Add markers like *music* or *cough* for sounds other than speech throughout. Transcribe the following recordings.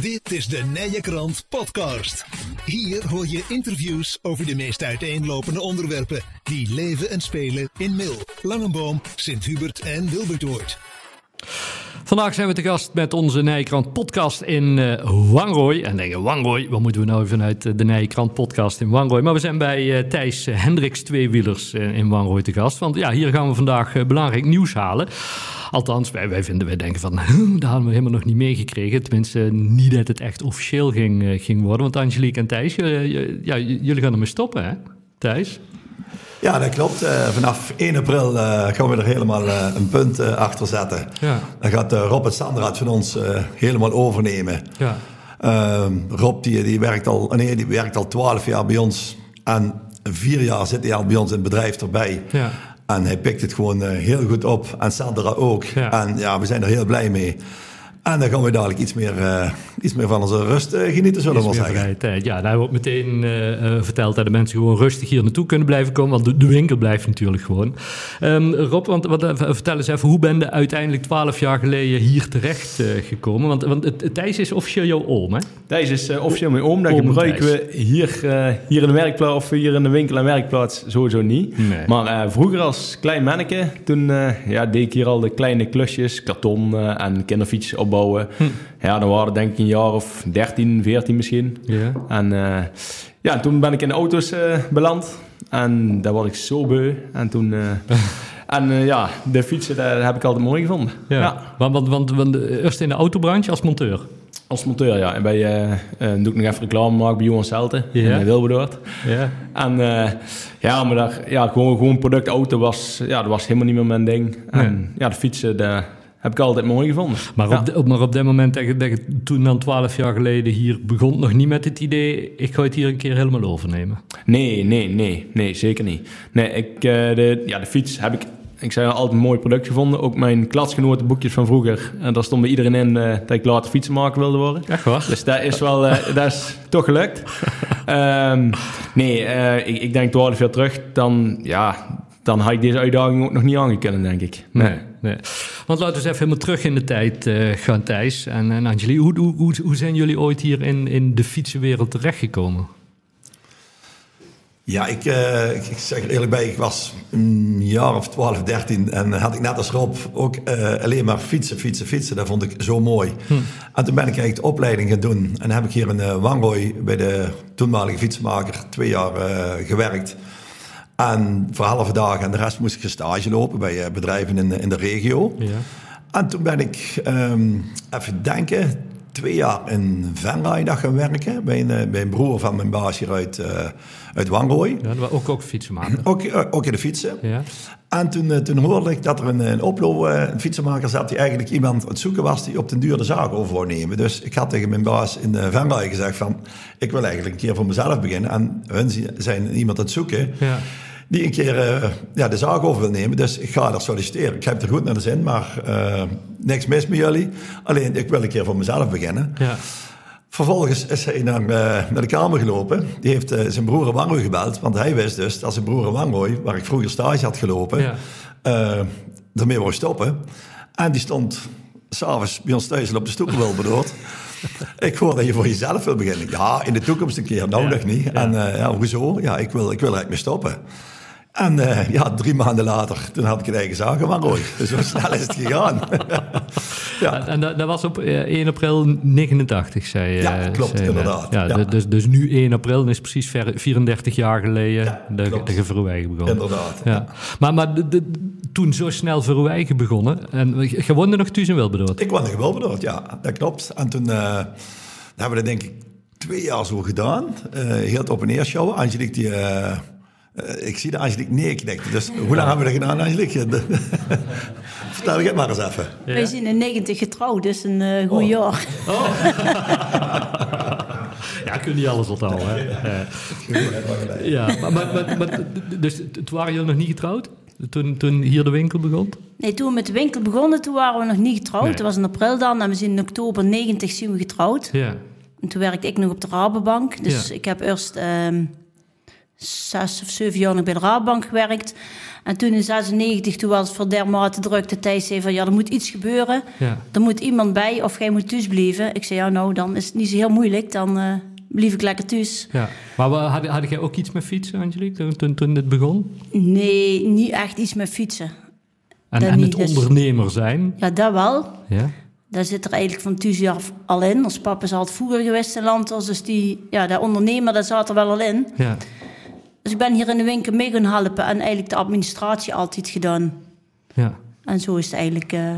Dit is de Nije Krant Podcast. Hier hoor je interviews over de meest uiteenlopende onderwerpen die leven en spelen in Mil, Langenboom, Sint-Hubert en Wilbertoord. Vandaag zijn we te gast met onze Nijkrant podcast in uh, Wangrooi. En denken, Wangrooi, wat moeten we nou vanuit eh, de Nijkrant podcast in Wangrooi? Maar we zijn bij uh, Thijs Hendricks Tweewielers in Wangrooi te gast. Want ja, hier gaan we vandaag belangrijk nieuws halen. Althans, wij, wij, vinden, wij denken van, *laughs* daar hadden we helemaal nog niet meegekregen. Tenminste, niet dat het echt officieel ging, ging worden. Want Angelique en Thijs, ja, jullie gaan ermee stoppen, hè? Thijs? Ja, dat klopt. Uh, vanaf 1 april uh, gaan we er helemaal uh, een punt achter zetten. Ja. Dan gaat Robert Sandraad van ons helemaal overnemen. Ja. Ehm, Rob die, die, werkt al, nee, die werkt al 12 jaar bij ons. En vier jaar zit hij al bij ons in het bedrijf erbij. Ja. En hij pikt het gewoon heel goed op. En Sandra ook. En ja, we zijn er heel blij mee. En dan gaan we dadelijk iets meer, uh, iets meer van onze rust uh, genieten, zullen we wel zeggen. Tijd. Ja, daar wordt meteen uh, verteld dat de mensen gewoon rustig hier naartoe kunnen blijven komen. Want de, de winkel blijft natuurlijk gewoon. Um, Rob, want, wat, vertel eens even, hoe ben je uiteindelijk twaalf jaar geleden hier terecht gekomen? Want, want Thijs is officieel jouw oom, hè? Thijs is officieel mijn oom. Dat gebruiken we hier, hier in de werkplaats of hier in de winkel en werkplaats sowieso niet. Nee. Maar vroeger als klein manneke, toen ja, deed ik hier al de kleine klusjes, karton en kinderfiets op Hm. Ja, dan waren denk ik een jaar of 13, 14 misschien. Ja. En uh, ja, toen ben ik in de auto's uh, beland. En daar was ik zo beu. En toen... Uh, *laughs* en ja, de fietsen, daar heb ik altijd mooi gevonden. Ja. ja. Want, want, want, want eerst in de autobranche als monteur? Als monteur, ja. En bij, uh, doe ik nog even reclame maken bij Johan Celte ja. in Wilberdoord. Ja. En ja, maar daar, ja, gewoon, gewoon productauto was, ja, dat was helemaal niet meer mijn ding. En ja, de fietsen, daar, heb ik altijd mooi gevonden. Maar, op, de, maar op dat moment dat je, dat je toen dan twaalf jaar geleden hier begon, nog niet met het idee, ik ga het hier een keer helemaal overnemen? Nee, nee, nee, nee, zeker niet. Nee, ik, uh, de, ja, de fiets heb ik ik zei altijd een mooi product gevonden. Ook mijn boekjes van vroeger. En daar stond bij iedereen in uh, dat ik later fietsenmaker wilde worden. Echt waar? Dus dat is wel, uh, *laughs* dat is toch gelukt. um, nee, uh, ik, ik, denk 12 jaar terug, dan, ja, dan had ik deze uitdaging ook nog niet aangekunnen, denk ik. Nee, nee. Want laten we eens even helemaal terug in de tijd uh, gaan, Thijs en, en Angelie. Hoe, hoe, hoe, hoe, zijn jullie ooit hier in, in de fietsenwereld terechtgekomen? Ja, ik, uh, ik, zeg er eerlijk bij, ik was een jaar of 12, 13 en had ik net als Rob ook uh, alleen maar fietsen, fietsen, fietsen. Dat vond ik zo mooi. Hm. En toen ben ik eigenlijk de opleiding gaan doen en heb ik hier in uh, bij de toenmalige fietsenmaker twee jaar gewerkt. En voor halve dagen en de rest moest ik een stage lopen bij bedrijven in, in de regio. Ja. En toen ben ik, um, even denken, twee jaar in Venray gaan werken. Bij een, bij een broer van mijn baas hier uit, uh, uit Wangrooi. Ja, dat ook, ook fietsenmaker. *clears throat* Ook, uh, ook in de fietsen. Ja. En toen, toen hoorde ik dat er een, een oploop, een fietsenmaker zat... die eigenlijk iemand aan het zoeken was die op den duur de zaak over wou nemen. Dus ik had tegen mijn baas in Venray gezegd van... ik wil eigenlijk een keer voor mezelf beginnen. En hun zijn iemand aan het zoeken... Ja die een keer uh, ja, de zaak over wil nemen. Dus ik ga daar solliciteren. Ik heb er goed naar de zin, maar uh, niks mis met jullie. Alleen, ik wil een keer voor mezelf beginnen. Ja. Vervolgens is hij naar, uh, naar de kamer gelopen. Die heeft zijn broer Wangrooi gebeld. Want hij wist dus dat zijn broer Wangrooi, waar ik vroeger stage had gelopen, ja. ermee wou stoppen. En die stond s'avonds bij ons thuis op de stoep wel bedoeld. *laughs* ik hoor dat je voor jezelf wil beginnen. Ja, in de toekomst een keer, nou nog niet. En ja, hoezo? Ja, ik wil, ik wil er echt mee stoppen. En uh, ja, drie maanden later, toen had ik een eigen zaak van Roy. Dus zo snel is het *laughs* gegaan. ja. En dat, dat, was op 1 eh, april 89, zei je. Ja, klopt, inderdaad. Ja, ja, Dus, dus nu 1 april is precies 34 jaar geleden ja, de, de Verwijgen begonnen. Inderdaad. Ja. Maar, maar de, de, toen zo snel Verwijgen begonnen. En je woonde nog thuis in Wilberdoord? Ik woonde in Wilberdoord, ja. Dat klopt. En toen uh, hebben we dat denk ik twee jaar zo gedaan. Uh, heel op en neer show. Angelique die... Uh, uh, ik zie de Angelique neerknikken. Dus hoe lang hebben we dat gedaan, Angelique? *laughs* Vertel ik het maar eens even. Ja. Wij zijn in 90 getrouwd, dus een uh, goed oh. jaar. Oh. *laughs* ja, kun je alles onthouden. Hè? *laughs* ja, maar, maar, maar, dus toen waren jullie nog niet getrouwd? Toen, toen hier de winkel begon? Nee, toen we met de winkel begonnen, toen waren we nog niet getrouwd. Het was in april dan en we zijn in oktober 90 zijn we getrouwd. Ja. En toen werkte ik nog op de Rabobank. Dus ik heb eerst... Um, zes of zeven jaar nog bij de Raadbank gewerkt. En toen in 96, toen was het voor dermate druk dat Thijs zei van ja, er moet iets gebeuren. Ja. Er moet iemand bij of jij moet thuis blijven. Ik zei ja, nou dan is het niet zo heel moeilijk. Dan uh, ik lekker thuis. Ja. Maar had, had jij ook iets met fietsen, Angelique, toen, toen, toen het begon? Nee, niet echt iets met fietsen. En, en het dus- ondernemer zijn? Ja, dat wel. Ja. Daar zit er eigenlijk van thuis af al in. Ons papa is altijd vroeger geweest in Landers. Dus die, ja, dat ondernemer, dat zat er wel al in. Ja. Dus ik ben hier in de winkel mee gaan helpen en eigenlijk de administratie altijd gedaan. Ja. En zo is het eigenlijk uh,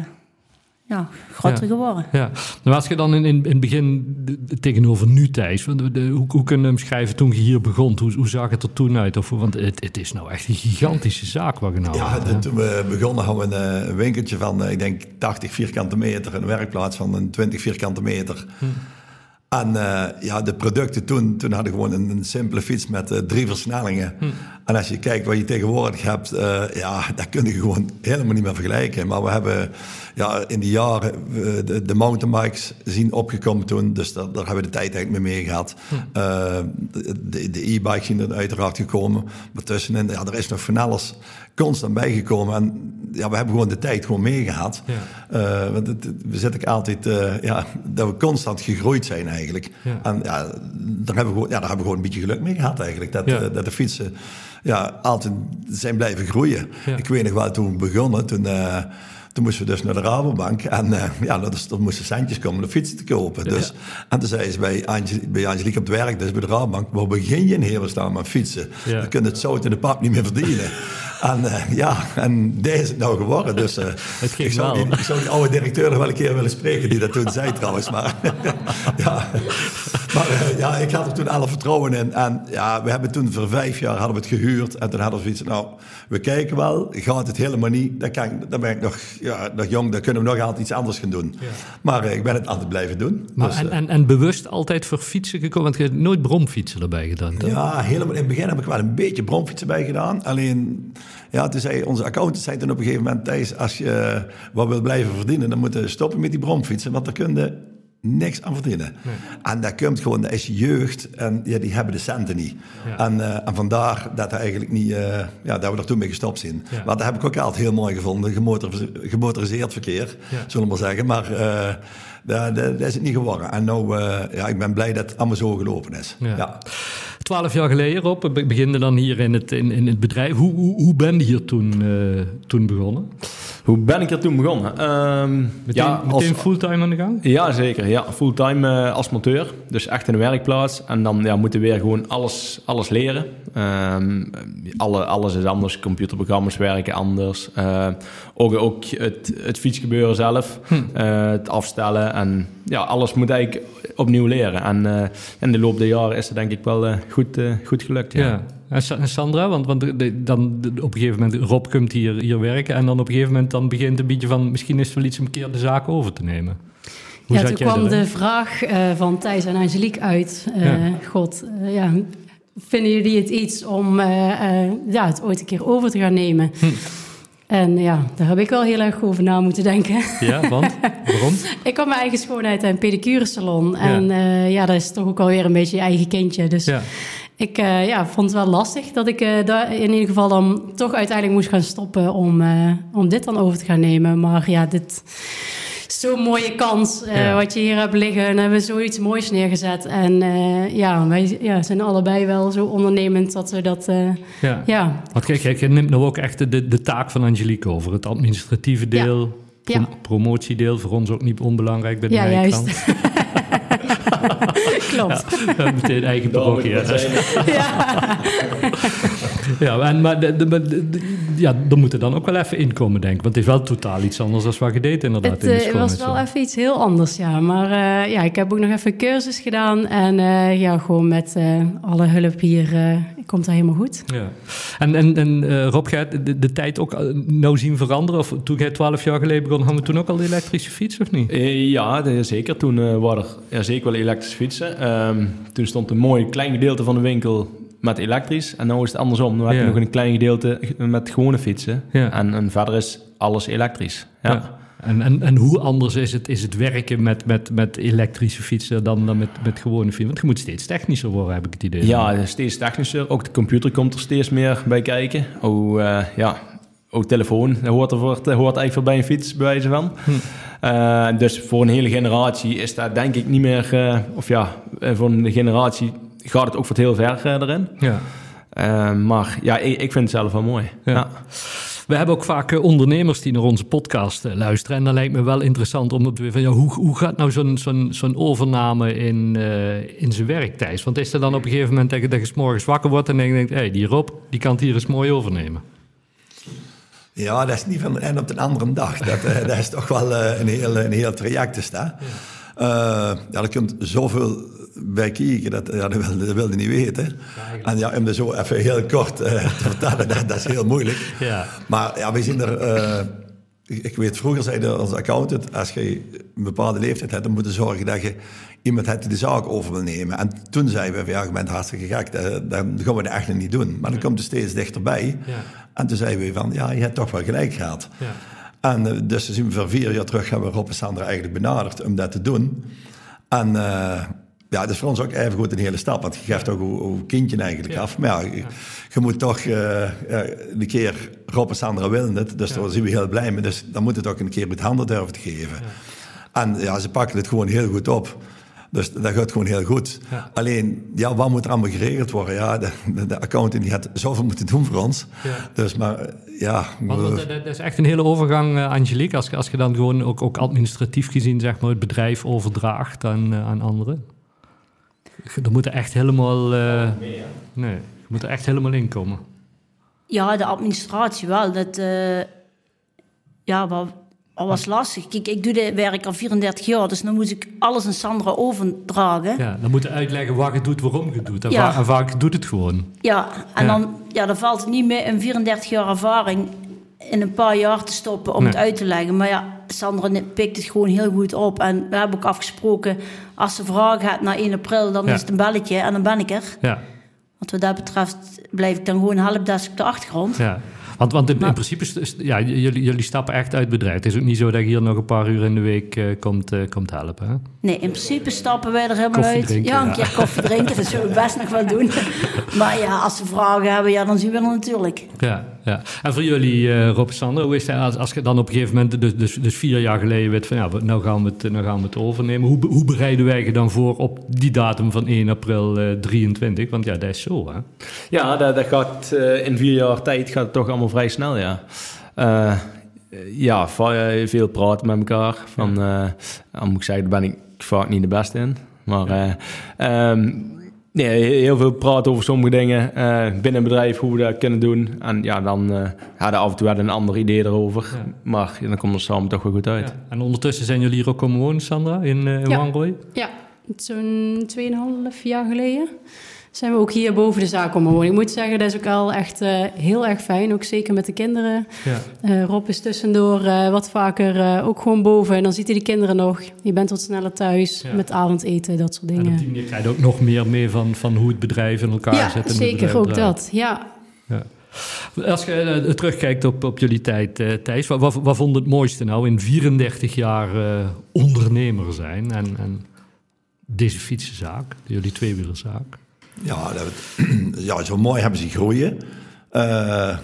ja, groter ja. geworden. Ja. Nou, als je dan in, in, in het begin tegenover nu, Thijs, de, de, hoe, hoe kun je hem schrijven toen je hier begon? Hoe, hoe zag het er toen uit? Of, want het, het is nou echt een gigantische zaak waar je nou Ja, de, toen we begonnen hadden we een, winkeltje van, uh, ik denk, 80 vierkante meter. Een werkplaats van een 20 vierkante meter. Hm. En uh, ja, de producten toen, toen hadden gewoon een, een simpele fiets met uh, drie versnellingen. Hm. En als je kijkt wat je tegenwoordig hebt, uh, ja, dat kun je gewoon helemaal niet meer vergelijken. Maar we hebben ja, in die jaren de, de mountainbikes zien opgekomen toen. Dus daar, daar hebben we de tijd eigenlijk mee meegehad. Hm. de, de e-bikes zien er uiteraard gekomen. Maar tussenin, ja, er is nog van alles constant bijgekomen. En ja, we hebben gewoon de tijd gewoon meegehad. Ja. Uh, want het, we zitten altijd, ja, dat we constant gegroeid zijn eigenlijk. Ja. En ja, daar hebben, we gewoon, ja, daar hebben we gewoon een beetje geluk mee gehad eigenlijk. Dat, ja. dat de fietsen ja, altijd zijn blijven groeien. Ik weet nog wel, toen we begonnen, toen... Toen moesten we dus naar de Rabobank en uh, ja, dus, er moesten centjes komen om fietsen te kopen. Dus, ja. En toen zei ze bij, Angel, bij Angelique op het werk, dus bij de Rabobank, waar begin je in hemelsnaam met fietsen? Ja. Dan kun je het zout in de pap niet meer verdienen. *laughs* en uh, ja, en deze is het nou geworden. Dus het ik, zou die, ik zou die oude directeur nog wel een keer willen spreken die dat toen zei trouwens. Maar *laughs* ja, maar uh, ja, ik had er toen alle vertrouwen in. En ja, we hebben toen voor vijf jaar hadden we het gehuurd. En toen hadden we zoiets nou, we kijken wel. Gaat het helemaal niet, dan, kan, dan ben ik nog, ja, nog jong. Dan kunnen we nog altijd iets anders gaan doen. Ja. Maar ik ben het altijd blijven doen. Maar dus, en, en, en, bewust altijd voor fietsen gekomen? Want je hebt nooit bromfietsen erbij gedaan, toch? Ja, helemaal in het begin heb ik wel een beetje bromfietsen bij gedaan. Alleen, ja, toen zei onze accountant zei toen op een gegeven moment... Thijs, als je wat wil blijven verdienen... dan moet je stoppen met die bromfietsen. Want dan kun je niks aan verdienen. Nee. En dat komt gewoon, dat is jeugd en ja, die hebben de centen niet. Ja. En, uh, en vandaar dat, we eigenlijk niet, uh, ja, dat we er toen mee gestopt zijn. Ja. Maar dat heb ik ook altijd heel mooi gevonden, gemotoriseerd, gemotoriseerd verkeer, zullen we maar zeggen. Maar uh, dat, dat, is het niet geworden. En nou, ja, ik ben blij dat het allemaal zo gelopen is. Ja. Twaalf jaar geleden, Rob, beginde dan hier in het, in, in het bedrijf. Hoe, hoe, hoe ben je hier toen, toen begonnen? Hoe ben ik er toen begonnen? Um, meteen ja, meteen als, fulltime aan de gang? Ja, zeker. Ja, fulltime uh, als monteur. Dus echt in de werkplaats. En dan ja, moeten we weer gewoon alles, alles leren. Um, alle, alles is anders. Computerprogramma's werken anders. Uh, ook ook het, het fietsgebeuren zelf. Hm. Uh, het afstellen. En ja, alles moet eigenlijk opnieuw leren. En in de loop der jaren is het denk ik wel goed, goed gelukt. ja. ja. En Sandra, want, want dan op een gegeven moment, Rob komt hier, hier werken en dan op een gegeven moment dan begint een beetje van, misschien is het wel iets om een keer de zaak over te nemen. Hoe ja, toen kwam erin? de vraag uh, van Thijs en Angelique uit. Uh, ja. God, uh, ja, vinden jullie het iets om ja, het ooit een keer over te gaan nemen? Hm. En ja, daar heb ik wel heel erg over na moeten denken. Ja, want? Waarom? *laughs* ik kwam mijn eigen schoonheid en pedicure salon. Ja. En ja, dat is toch ook alweer een beetje je eigen kindje. Dus ja. Ik uh, ja, vond het wel lastig dat ik uh, daar in ieder geval dan toch uiteindelijk moest gaan stoppen om, uh, om dit dan over te gaan nemen. Maar ja, dit zo'n mooie kans ja. wat je hier hebt liggen. En hebben we zoiets moois neergezet. En ja, wij ja, zijn allebei wel zo ondernemend dat we dat... ja. ja. Want kijk, kijk, je neemt nou ook echt de, de taak van Angelique over. Het administratieve deel, ja. Prom promotiedeel. Voor ons ook niet onbelangrijk bij de ja, juist. *laughs* *laughs* Klopt. Ja, meteen eigen parochie. *laughs* Ja. ja, en, maar de, de, de, ja, er moeten dan ook wel even inkomen, denk ik. Want het is wel totaal iets anders dan wat je deed inderdaad het, in de Het was wel even iets heel anders, ja. Maar uh, ja, ik heb ook nog even een cursus gedaan. En uh, ja, gewoon met uh, alle hulp hier komt dat helemaal goed. Ja. En, en, en Rob, ga je de, de, tijd ook nou zien veranderen? Of toen jij twaalf jaar geleden begon, hadden we toen ook al de elektrische fiets, of niet? ja, zeker. Toen waren er ja, zeker wel elektrische fietsen. Um, toen stond een mooi klein gedeelte van de winkel met elektrisch. En nu is het andersom. Nu heb je nog een klein gedeelte met gewone fietsen. Ja. En, en verder is alles elektrisch. Ja. ja. En, en, en hoe anders is het, is het werken met, met, met elektrische fietsen dan, dan met, met gewone fietsen? Want je moet steeds technischer worden, heb ik het idee. Ja, steeds technischer. Ook de computer komt er steeds meer bij kijken. Oh, uh, ja, ook telefoon, dat hoort, er voor, hoort eigenlijk voor bij een fiets, bij wijze van. Hm. Uh, dus voor een hele generatie is dat denk ik niet meer... Uh, of ja, voor een generatie gaat het ook voor het heel ver erin. Ja. Maar ja, ik, ik, vind het zelf wel mooi. Ja. We hebben ook vaak uh, ondernemers die naar onze podcast uh, luisteren. En dan lijkt me wel interessant om te weten, ja, hoe, hoe gaat nou zo'n zo'n zo'n overname in, in zijn werktijd? Want is er dan op een gegeven moment dat je, dat je morgens wakker wordt en denkt, hé, hey, die Rob, die kan het hier eens mooi overnemen? Ja, dat is niet van de een op de andere dag. Dat, *laughs* dat is toch wel een, heel, een heel traject. Is dat. Ja. ja, je kunt zoveel bij kijken, dat, ja, dat, wilde, dat wilde niet weten. en ja, om dat zo even heel kort uh, te vertellen, dat, dat, is heel moeilijk. Ja. Maar ja, we zien er... Uh, ik weet, vroeger zei onze accountant, als je een bepaalde leeftijd hebt, dan moet je zorgen dat je iemand hebt die de zaak over wil nemen. En toen zeiden we, ja, je bent hartstikke gek, dat, dat gaan we dat echt niet doen. Maar dan komt het steeds dichterbij. Ja. En toen zeiden we van, ja, je hebt toch wel gelijk gehad. Ja. En uh, dus zien we voor vier jaar terug hebben we Rob en Sandra eigenlijk benaderd om dat te doen. En ja, dat is voor ons ook even goed een hele stap. Want je geeft ook een kindje eigenlijk af. Maar ja, je, moet toch uh, een keer... Rob en Sandra willen het, dus daar zijn we heel blij mee. Dus dan moet het ook een keer met handen durven te geven. En ja, ze pakken het gewoon heel goed op. Dus dat gaat gewoon heel goed. Alleen, ja, wat moet er allemaal geregeld worden? Ja, de, de, accountant die had zoveel moeten doen voor ons. Dus, maar ja... Want, dat, is echt een hele overgang, uh, Angelique. Als, als je dan gewoon ook, ook administratief gezien zeg maar, het bedrijf overdraagt aan, aan anderen. Er moet er echt helemaal... Uh, nee, je moet er echt helemaal in komen. Ja, de administratie wel. Dat, uh, ja, was lastig. Kijk, ik doe dit werk al 34 jaar, dus dan moet ik alles aan Sandra overdragen. Ja, dan moet je uitleggen wat je doet, waarom je doet. En, ja. vaak doet het gewoon. Ja, en Dan, ja, dan valt het niet meer in 34 jaar ervaring in een paar jaar te stoppen om het uit te leggen. Maar ja, Sandra pikt het gewoon heel goed op. En we hebben ook afgesproken, als ze vragen gaat naar 1 april, dan is het een belletje en dan ben ik er. Ja. Want wat dat betreft blijf ik dan gewoon helpdesk op de achtergrond. Ja. Want, want in, principe, ja, jullie, jullie stappen echt uit bedrijf. Het is ook niet zo dat je hier nog een paar uur in de week uh, komt, uh, komt helpen. Hè? Nee, in principe stappen wij er helemaal uit. ja, een keer koffie drinken, dat zullen we best nog wel doen. *laughs* maar ja, als ze vragen hebben, ja, dan zien we er natuurlijk. Ja, ja. En voor jullie, uh, Rob Sander, hoe is het als, als je dan op een gegeven moment, dus, dus, dus vier jaar geleden weet van ja, nou gaan we het, nou gaan we het overnemen. Hoe, hoe bereiden wij je dan voor op die datum van 1 april uh, 23? Want ja, dat is zo, hè? Ja, dat, dat gaat in vier jaar tijd gaat het toch allemaal vrij snel, ja. Ja, veel praten met elkaar. Van, dan moet ik zeggen, daar ben ik vaak niet de beste in. Maar ja. um, nee, heel veel praten over sommige dingen uh, binnen een bedrijf, hoe we dat kunnen doen. En ja, dan uh, hadden af en toe een ander idee erover. Ja. Maar dan komt het samen toch wel goed uit. Ja. En ondertussen zijn jullie hier ook komen wonen, Sandra, in, uh, in ja. Ja, zo'n 2,5 jaar geleden zijn we ook hier boven de zaak wonen. Ik moet zeggen, dat is ook al echt uh, heel erg fijn. Ook zeker met de kinderen. Ja. Uh, Rob is tussendoor uh, wat vaker ook gewoon boven. En dan ziet hij de kinderen nog. Je bent wat sneller thuis ja. met avondeten, dat soort dingen. En op die manier krijg je ook nog meer mee van, van hoe het bedrijf in elkaar ja, zit. Ja, zeker ook dat. Ja. ja. Als je terugkijkt op, op jullie tijd, Thijs, wat, wat, wat, vond het mooiste nou in 34 jaar ondernemer zijn en, en deze fietsenzaak, jullie tweewielerzaak? Ja, dat, *clears throat* ja, zo mooi hebben ze groeien. Uh,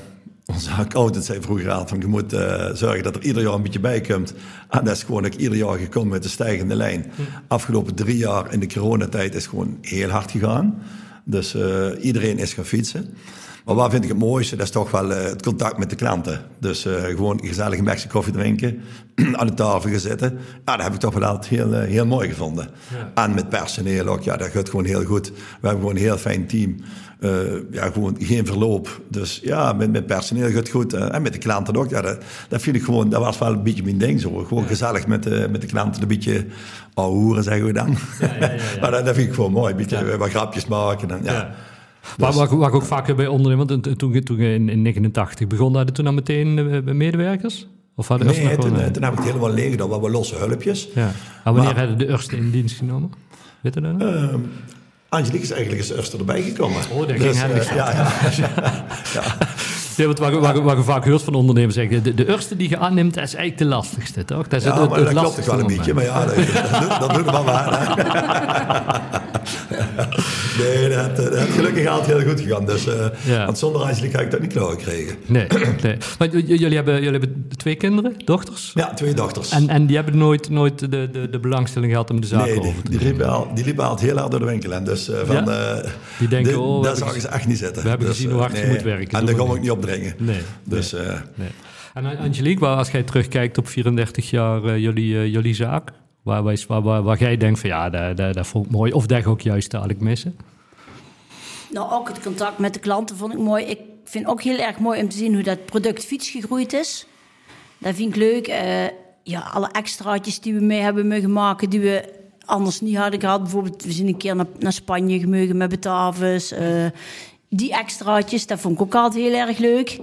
onze accountant zei vroeger altijd van je moet uh, zorgen dat er ieder jaar een beetje bij komt. En dat is gewoon ook ieder jaar gekomen met de stijgende lijn. Hm. Afgelopen drie jaar in de coronatijd is gewoon heel hard gegaan. Dus uh, iedereen is gaan fietsen. Maar waar vind ik het mooiste? Dat is toch wel uh, het contact met de klanten. Dus uh, gewoon gezellig een bekje koffie drinken, *clears throat* aan de tafel gaan zitten. Ja, dat heb ik toch wel altijd heel, uh, heel mooi gevonden. Ja. En met personeel ook, ja, dat gaat gewoon heel goed. We hebben gewoon een heel fijn team. ja, gewoon geen verloop. Dus ja, met, met personeel gaat het goed. en met de klanten ook. Ja, dat, dat vind ik gewoon, dat was wel een beetje mijn ding zo. Gewoon ja. gezellig met, de met de klanten een beetje hoeren, zeggen we dan. Ja, *laughs* maar dat, dat, vind ik gewoon mooi. Een beetje wat grapjes maken. En, ja. Dus. Waar, waar, ik ook vaak bij ondernemen, want toen, toen je in, in 89 begon, hadden toen dan meteen uh, medewerkers? Of hadden nee, toen, gewoon, uh, toen heb ik het helemaal leeg gedaan, we losse hulpjes. Ja. En wanneer hadden de eerste in dienst genomen? Weet je dat nog? Uh, Angelique is eigenlijk als eerste erbij gekomen. Oh, dat dus, ging uh, ja, ja, *laughs* ja, ja. Wat, wat, wat, wat je vaak hoort van ondernemers zeggen, de, de eerste die je aanneemt, is eigenlijk de lastigste, toch? Dat is ja, het, maar het, dat klopt wel een beetje, maar ja, dat, dat, dat doet het wel waar. *laughs* nee, dat, dat gelukkig altijd heel goed gegaan. Dus, uh, ja. Want zonder eigenlijk ga ik dat niet klaar gekregen. Nee, nee. Maar jullie hebben, jullie hebben twee kinderen, dochters? Ja, twee dochters. En, en die hebben nooit, nooit de, de, de belangstelling gehad om de zaak over te die, die liepen, al, die liepen altijd heel hard door de winkel. En dus uh, van, ja? uh, die denken, oh, daar zagen ze echt niet zitten. We hebben dus, gezien hoe hard nee, je moet werken. En daar kom ik niet op dringen. Nee. Dus, nee. nee. En Angelique, als jij terugkijkt op 34 jaar uh, jullie, uh, jullie zaak, waar, waar, waar, waar, jij denkt van ja, dat, dat, dat vond ik mooi, of dat ook juist dadelijk missen? Nou, ook het contact met de klanten vond ik mooi. Ik vind ook heel erg mooi om te zien hoe dat product fiets gegroeid is. Dat vind ik leuk. Uh, ja, alle extraatjes die we mee hebben mogen maken, die we anders niet hadden gehad. Bijvoorbeeld, we zijn een keer naar, naar Spanje gemogen met Batavus. Uh, die extraatjes, dat vond ik ook altijd heel erg leuk.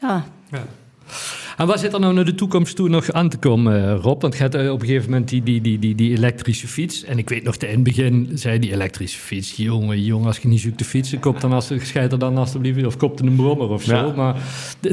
Ja. ja. En waar zit er nou naar de toekomst toe nog aan te komen, eh, Rob? Want je hebt op een gegeven moment die, die, die, die, die elektrische fiets. En ik weet nog, in het begin zei die elektrische fiets... jongen, jongen, als je niet zoekt te fietsen... koop dan als, scheid er dan alsjeblieft of koop een brommer of zo. Ja. Maar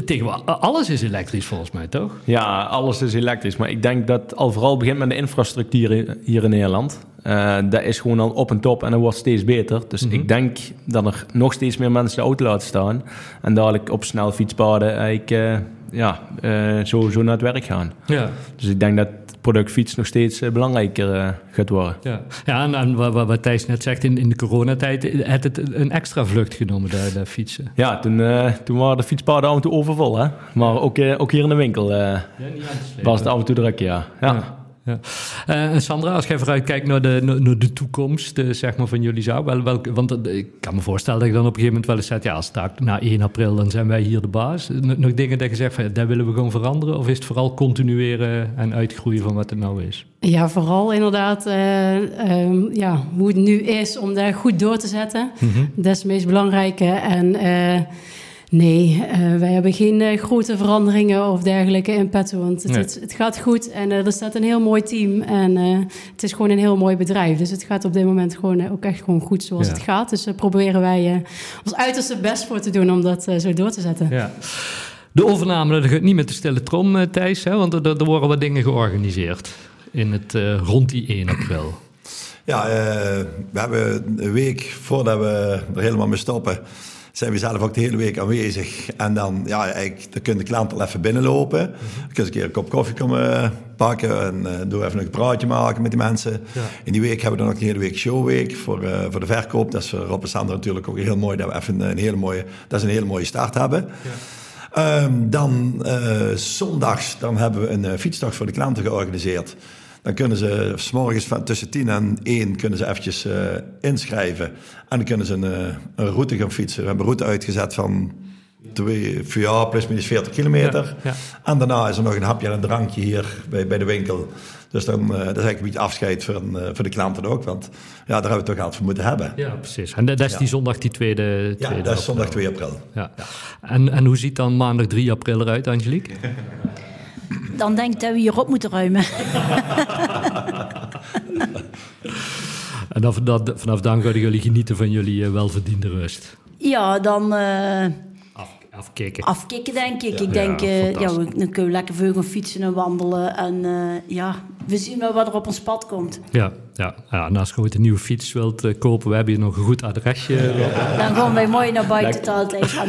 tegenwoordig, alles is elektrisch volgens mij, toch? Ja, alles is elektrisch. Maar ik denk dat al vooral begint met de infrastructuur hier in Nederland. Uh, dat is gewoon al op en top en dat wordt steeds beter. Dus mm -hmm. ik denk dat er nog steeds meer mensen de auto laten staan. En dadelijk op snel fietspaden eigenlijk... Uh, ja, uh, zo, zo naar het werk gaan. Ja. Dus ik denk dat product fiets nog steeds belangrijker gaat worden. Ja, ja en, en wat, wat Thijs net zegt, in, in de coronatijd heeft het een extra vlucht genomen, de, de fietsen. Ja, toen, toen waren de fietspaden af en toe overvol. Hè? Maar ook, ook hier in de winkel ja, was het af en toe druk, ja. ja. ja. Ja. Uh, Sandra, als jij vooruit kijkt naar de, naar de toekomst uh, zeg maar van jullie zaak, wel, welke, want uh, ik kan me voorstellen dat je dan op een gegeven moment wel eens zegt, ja, als na 1 april dan zijn wij hier de baas. nog dingen dat je zegt, van, dat willen we gewoon veranderen? Of is het vooral continueren en uitgroeien van wat het nou is? Ja, vooral inderdaad um, ja, hoe het nu is om daar goed door te zetten. Mm -hmm. Dat is het meest belangrijke. En Nee, uh, wij hebben geen uh, grote veranderingen of dergelijke in petto. Want het, nee. het, het gaat goed en uh, er staat een heel mooi team. En het is gewoon een heel mooi bedrijf. Dus het gaat op dit moment gewoon ook echt gewoon goed zoals ja. het gaat. Dus daar proberen wij ons uiterste best voor te doen om dat zo door te zetten. Ja. De overname, dat gaat niet met de stille trom, Thijs. Hè? Want er, er, worden wat dingen georganiseerd in het, rond die 1 april. Ja, we hebben een week voordat we er helemaal mee stoppen zijn we zelf ook de hele week aanwezig. En dan, ja, eigenlijk, dan kunnen de klanten al even binnenlopen. Dan kunnen ze een keer een kop koffie komen pakken en uh, even een praatje maken met die mensen. Ja. In die week hebben we dan ook een hele week showweek voor, uh, voor de verkoop. Dat is voor Rob en Sander natuurlijk ook heel mooi dat we even een, hele mooie, dat is een hele mooie start hebben. Ja. Um, dan uh, zondags dan hebben we een fietsdag voor de klanten georganiseerd. Dan kunnen ze s morgens van tussen 10 en 1 kunnen ze eventjes uh, inschrijven. En dan kunnen ze een, uh, een, route gaan fietsen. We hebben een route uitgezet van twee, ja, plus minus 40 kilometer. Ja, ja. En daarna is er nog een hapje en een drankje hier bij, bij de winkel. Dus dan, uh, dat is eigenlijk een beetje afscheid voor, een, voor de klanten ook. Want ja, daar hebben we toch altijd voor moeten hebben. Ja, precies. En dat is die zondag die tweede, tweede Ja, dat is zondag 2 april. Ja. En, en hoe ziet dan maandag 3 april eruit, Angelique? *laughs* dan denk ik dat we hierop moeten ruimen. *laughs* en dan, vanaf dan kunnen jullie genieten van jullie uh, welverdiende rust. Ja, dan... Af, afkicken. Afkicken, denk ik. Ja. Ik denk, uh, ja, dan kunnen we lekker veel gaan fietsen en wandelen. En ja, we zien wel wat er op ons pad komt. Ja, ja, ja en als je ooit een nieuwe fiets wilt uh, kopen, we hebben hier nog een goed adresje. Ja. Dan gaan wij mooi naar buiten Taaltijs ja.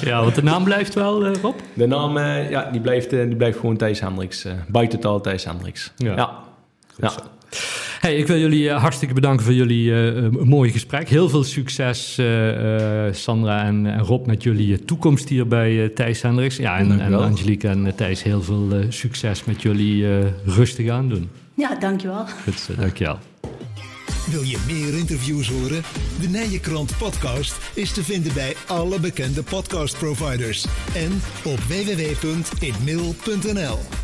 ja, want de naam blijft wel, uh, Rob? De naam, uh, ja, die blijft, die blijft gewoon Thijs Hendricks. buiten Taaltijs Hendricks. Ja. ja. Hey, ik wil jullie uh, hartstikke bedanken voor jullie uh, mooie gesprek. Heel veel succes, uh, Sandra en, en, Rob, met jullie toekomst hier bij Thijs Hendricks. Ja, en, en Angelique en Thijs, heel veel succes met jullie rustig aandoen. Ja, dankjewel. Goed, dankjewel. Wil je meer interviews horen? De Nijenkrant podcast is te vinden bij alle bekende podcastproviders en op www.inmail.nl.